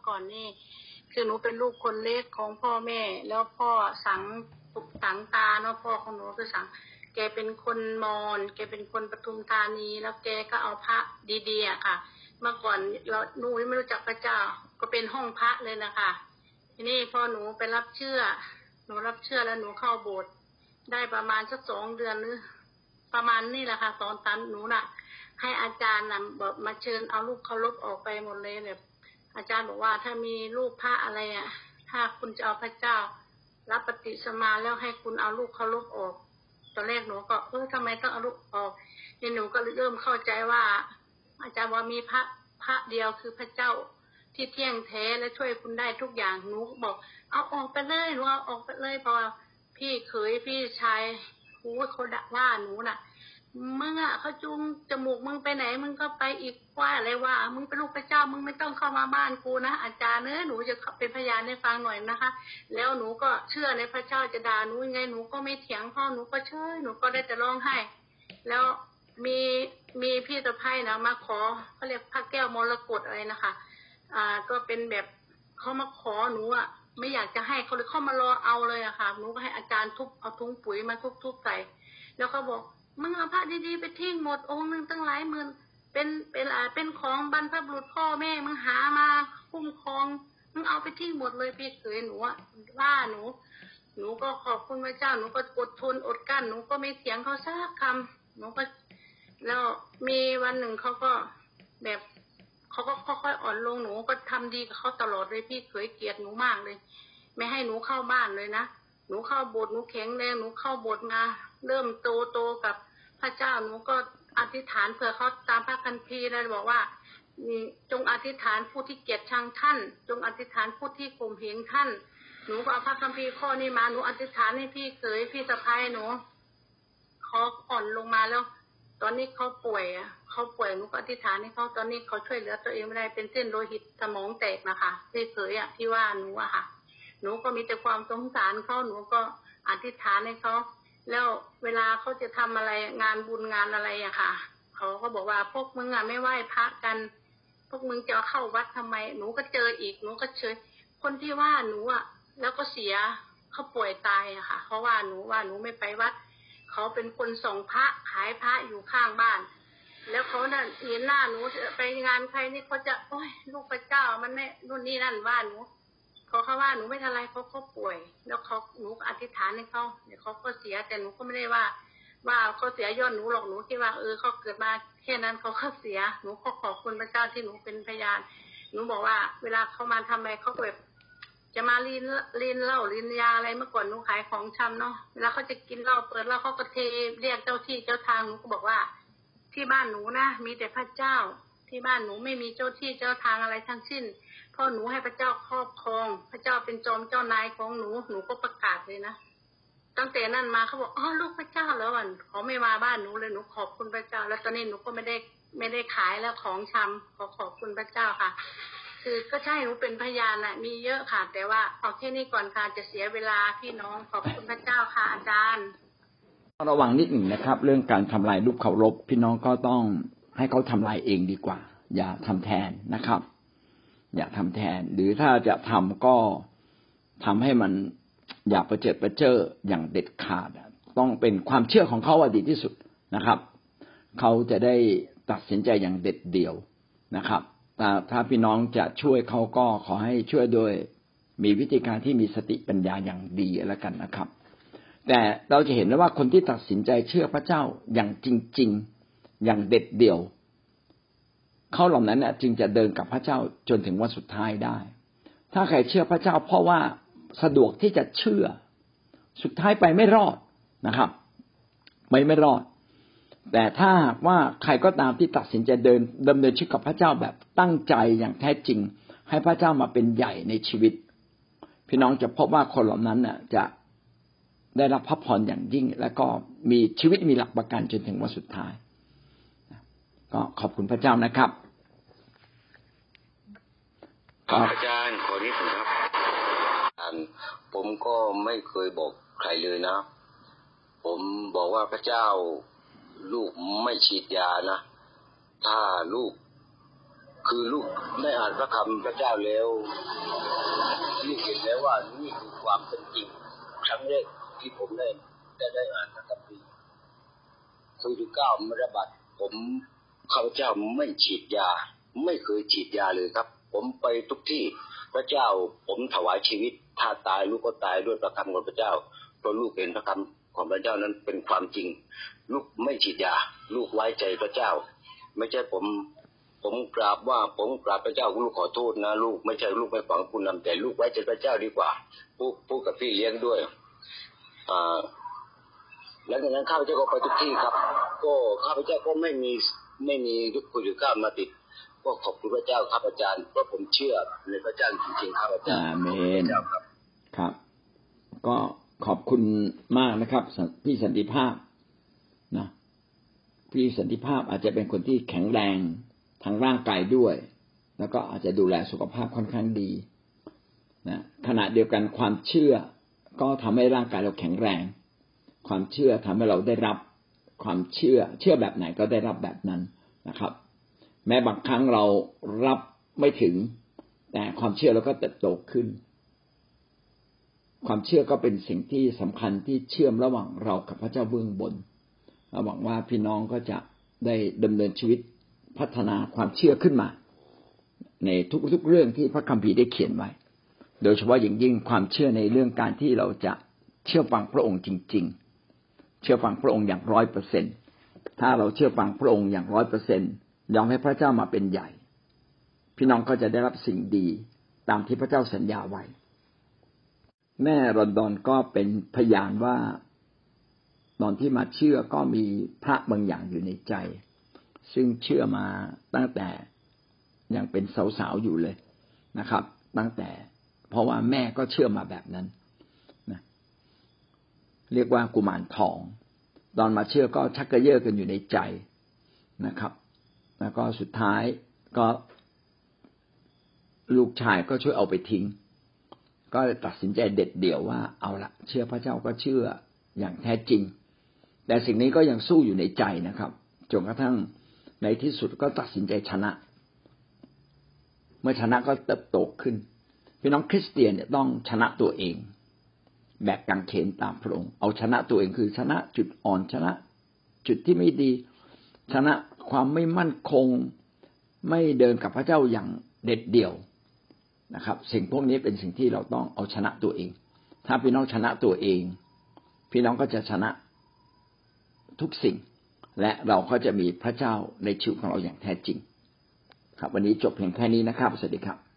อก่อนนี่ คือหนูเป็นลูกคนเล็กของพ่อแม่ แล้วพ่อสังสังตาเนาะพ่อของหนูคือสังแกเป็นคนมอญแกเป็นคนปทุมธานี แล้วแกก็เอาพระดีๆอะค่ะ เมื่อก่อนเราหนูไม่รู้จักพระเจ้า ก็เป็นห้องพระเลยนะคะ ทีนี้พอหนูไปรับเชื่อ หนูรับเชื่อแล้วหนูเข้าโบสถ์ได้ประมาณสักสองเดือนหรือประมาณนี่แหละค่ะตอนตันหนูน่ะ ให้อาจารย์นะบอกมาเชิญเอาลูกเคารพออกไปหมดเลยแบบ อาจารย์บอกว่าถ้ามีรูปพระอะไรอะ ถ้าคุณจะเอาพระเจ้า รับปฏิสมาแล้วให้คุณเอาลูกเคารพออก ตอนแรกหนูก็เออทำไมต้องเอาลูกออกนี่หนูก็เริ่มเข้าใจว่า อาจารย์ว่ามีพระพระเดียวคือพระเจ้าที่เที่ยงแท้และช่วยคุณได้ทุกอย่างหนูก็บอก เอาออกไปเลยหนูเอาออกไปเลยพอพี่เขยพี่ชายโอ้ยเขาด่าว่าหนูน่ะ มึงอะเขาจูงจมูกมึงไปไหน มึงก็ไปอีกว่าอะไรว่า มึงเป็นลูกพระเจ้ามึงไม่ต้องเข้ามาบ้านกูนะอาจารย์เนื้อหนูจะเป็นพยานให้ฟังหน่อยนะคะ แล้วหนูก็เชื่อในพระเจ้าจะด่าหนูยังไงหนูก็ไม่เถียงพ่อหนูก็เชื่อหนูก็ได้แต่ร้องไห้แล้วมีมีพี่สะพ้ายนะมาขอเขาเรียกพระแก้วมรกตอะไรนะคะอ่าก็เป็นแบบเขามาขอหนูอะไม่อยากจะให้เขาเลยเข้ามารอเอาเลยอะค่ะหนูก็ให้อาจารย์ทุบเอาถุงปุ๋ยมาทุบๆใส่แล้วเขาบอก มึงเอาพระดีๆไปทิ้งหมดองค์หนึ่งตั้งหลายหมื่นเป็นเป็นอ่าเป็นของบรรพบุรุษพ่อแม่มึงหามาคุ้มครองมึงเอาไปทิ้งหมดเลยพี่เขยหนูอะว่าหนู หนูก็ขอบคุณพระเจ้าหนูก็อดทนอดกลั้นหนูก็ไม่เถียงเขาสักคำหนูก็แล้วมีวันหนึ่งเขาก็แบบเขาก็ค่อยๆอ่อนลงหนูก็ทำดีกับเขาตลอดเลยพี่เขยเกลียดหนูมากเลย ไม่ให้หนูเข้าบ้านเลยนะหนูเข้าโบสถ์หนูแข็งแรงหนูเข้าโบสถ์มาเริ่มโตโตกับ พระเจ้าหนูก็อธิษฐานเผื่อเขาตามพระคัมภีร์แล้วบอกว่าจงอธิษฐานผู้ที่เกียรติชังท่าน จงอธิษฐานผู้ที่ข่มเหงท่าน หนูก็เอาพระคัมภีร์ข้อนี้มาหนูอธิษฐานให้พี่เขยพี่สะพ้ายหนูเขาอ่อนลงมาแล้ว ตอนนี้เขาป่วยอะเขาป่วยหนูก็อธิษฐานให้เขาตอนนี้เขาช่วยเหลือตัวเองไม่ได้เป็นเส้นโลหิตสมองแตกนะคะพี่เขยอะที่ว่าหนูอะค่ะ หนูก็มีแต่ความสงสารเขาหนูก็อธิษฐานให้เขา แล้วเวลาเขาจะทำอะไรงานบุญงานอะไรอะค่ะเขาก็บอกว่าพวกมึงอะไม่ไหว้พระกัน พวกมึงจะเข้าวัดทำไม หนูก็เจออีกหนูก็เฉยคนที่ว่าหนูอะแล้วก็เสียเขาป่วยตายอะค่ะเขาว่าหนูว่าหนูไม่ไปวัดเขาเป็นคนส่งพระขายพระอยู่ข้างบ้าน แล้วเขาน่ะเห็นหน้าหนูไปงานใครนี่เขาจะโอ้ยลูกพระเจ้ามันไม่นู่นนี่นั่นว่าหนู ขาเขาว่าหนูไม่ทำไรเขาเขาป่วย แล้วเขาหนูอธิษฐานให้เขาเดี๋ยวเขาก็เสียแต่หนูก็ไม่ได้ว่า ว่าเขาเสียย้อนหนูหรอกหนูคิดว่าเออเขาเกิดมาแค่นั้นเขาก็เสียหนูก็ขอบคุณพระเจ้าที่หนูเป็นพยานหนูบอกว่า เวลาเขามาทำอะไรเขาก็แบบจะมาลีนลีนเหล้าลีนยาอะไรเมื่อก่อนหนูขายของชำเนาะเวลาเขาจะกินเหล้าเปิดเหล้าเขาก็เทเรียกเจ้าที่เจ้าทางหนูก็บอกว่า ที่บ้านหนูนะมีแต่พระเจ้า ที่บ้านหนูไม่มีเจ้าที่เจ้าทางอะไรทั้งสิ้นพ่อหนูให้พระเจ้าครอบครอง พระเจ้าเป็นจอมเจ้านายของหนูหนูก็ประกาศเลยนะตั้งแต่นั้นมาเขาบอกอ๋อลูกพระเจ้าแล้วอะเขาไม่มาบ้านหนูเลยหนูขอบคุณพระเจ้า แล้วตอนนี้หนูก็ไม่ได้ไม่ได้ขายแล้วของชำขอขอบคุณพระเจ้าค่ะ คือก็ใช่หนูเป็นพยานน่ะมีเยอะค่ะ แต่ว่าเอาแค่นี้ก่อนค่ะจะเสียเวลาพี่น้องขอบคุณพระเจ้าค่ะอาจารย์ระวังนิดหนึ่งนะครับ เรื่องการทำลายรูปเคารพพี่น้องก็ต้อง ให้เขาทำลายเองดีกว่า อย่าทำแทนนะครับ อย่าทำแทน หรือถ้าจะทำก็ทำให้มันอย่าประเจิดประเจออย่างเด็ดขาด ต้องเป็นความเชื่อของเขาว่าดีที่สุดนะครับ เขาจะได้ตัดสินใจอย่างเด็ดเดี่ยวนะครับแต่ถ้าพี่น้องจะช่วยเขาก็ขอให้ช่วยโดยมีวิธีการที่มีสติปัญญาอย่างดีแล้วกันนะครับ แต่เราจะเห็นได้ว่าคนที่ตัดสินใจเชื่อพระเจ้าอย่างจริง ๆ อย่างเด็ดเดี่ยว เขาเหล่านั้นน่ะจึงจะเดินกับพระเจ้าจนถึงวันสุดท้ายได้ ถ้าใครเชื่อพระเจ้า เพราะว่าสะดวกที่จะเชื่อ สุดท้ายไปไม่รอดนะครับไม่ไม่รอด แต่ถ้าว่าใครก็ตามที่ตัดสินใจเดินดำเนินชีวิตกับพระเจ้าแบบตั้งใจอย่างแท้จริง ให้พระเจ้ามาเป็นใหญ่ในชีวิต พี่น้องจะพบว่าคนเหล่านั้นน่ะจะได้รับพระพรอย่างยิ่ง และก็มีชีวิตมีหลักประกันจนถึงวันสุดท้าย ก็ขอบคุณพระเจ้านะครับครับอาจารย์ขอนิดหนึ่งครับอ่านผมก็ไม่เคยบอกใครเลยนะ ผมบอกว่าพระเจ้าลูกไม่ฉีดยานะ ถ้าลูกคือลูกได้อ่านพระคำพระเจ้าแล้วลูกเห็นแล้วว่านี่คือความเป็นจริงครั้งแรกที่ผมได้ได้ได้อ่านพระคัมภีร์โควิดเก้ามันระบาดผม ข้าพเจ้าไม่ฉีดยา ไม่เคยฉีดยาเลยครับ ผมไปทุกที่ พระเจ้าผมถวายชีวิต ถ้าตายลูกก็ตายด้วยพระคำของพระเจ้าเพราะลูกเห็นพระคำของพระเจ้านั้นเป็นความจริง ลูกไม่ฉีดยา ลูกไว้ใจพระเจ้า ไม่ใช่ผม ผมกราบว่าผมกราบพระเจ้าลูกขอโทษนะ ลูกไม่ใช่ลูกไม่ฟังผู้นำแต่ลูกไว้ใจพระเจ้าดีกว่าพูดพูดกับพี่เลี้ยงด้วยอ่าหลังจากนั้นข้าพเจ้าก็ไปทุกที่ครับ ก็ข้าพเจ้าก็ไม่มี ไม่มีทุกคนอยู่ข้ามมาติดก็ขอบคุณพระเจ้าครับอาจารย์เพราะผมเชื่อในพระเจ้าจริงๆครับอาจารย์อาเมขอบคุณพนระเจ้าครับครับ ก็ขอบคุณมากนะครับสันพี่สันติภาพนะพี่สันติภาพอาจจะเป็นคนที่แข็งแรงทางร่างกายด้วย แล้วก็อาจจะดูแลสุขภาพค่อนข้างดีนะขณะเดียวกันความเชื่อก็ทำให้ร่างกายเราแข็งแรง ความเชื่อทำให้เราได้รับ ความเชื่อ เชื่อแบบไหนก็ได้รับแบบนั้นนะครับ แม้บางครั้งเรารับไม่ถึง แต่ความเชื่อเราก็เติบโตขึ้น ความเชื่อก็เป็นสิ่งที่สำคัญที่เชื่อมระหว่างเรากับพระเจ้าเบื้องบนเราหวังว่าพี่น้องก็จะได้ดำเนินชีวิตพัฒนาความเชื่อขึ้นมา ในทุกๆเรื่องที่พระคัมภีร์ได้เขียนไว้ โดยเฉพาะอย่างยิ่งความเชื่อในเรื่องการที่เราจะเชื่อฟังพระองค์จริง ๆ เชื่อฟังพระองค์อย่างร้อยเปอร์เซ็นถ้าเราเชื่อฟังพระองค์อย่างร้อยเปอร์เซ็นยอมให้พระเจ้ามาเป็นใหญ่ พี่น้องก็จะได้รับสิ่งดีตามที่พระเจ้าสัญญาไว้ แม่รอนดอนก็เป็นพยานว่าตอนที่มาเชื่อก็มีพระบางอย่างอยู่ในใจ ซึ่งเชื่อมาตั้งแต่ยังเป็นสาวๆอยู่เลยนะครับ ตั้งแต่ เพราะว่าแม่ก็เชื่อมาแบบนั้น เรียกว่ากุมารทอง ตอนมาเชื่อก็ชักกระเยาะกันอยู่ในใจนะครับ แล้วก็สุดท้ายก็ลูกชายก็ช่วยเอาไปทิ้ง ก็ตัดสินใจเด็ดเดี่ยวว่าเอาละเชื่อพระเจ้าก็เชื่ออย่างแท้จริง แต่สิ่งนี้ก็ยังสู้อยู่ในใจนะครับจนกระทั่งในที่สุดก็ตัดสินใจชนะ เมื่อชนะก็เติบโตขึ้นพี่น้องคริสเตียนเนี่ยต้องชนะตัวเอง แบกกังเขนตามพระองค์เอาชนะตัวเองคือชนะจุดอ่อนชนะ จุดที่ไม่ดี ชนะความไม่มั่นคง ไม่เดินกับพระเจ้าอย่างเด็ดเดี่ยวนะครับ สิ่งพวกนี้เป็นสิ่งที่เราต้องเอาชนะตัวเอง ถ้าพี่น้องชนะตัวเอง พี่น้องก็จะชนะทุกสิ่ง และเราก็จะมีพระเจ้าในชีวิตของเราอย่างแท้จริง ครับ วันนี้จบเพียงแค่นี้นะครับสวัสดีครับ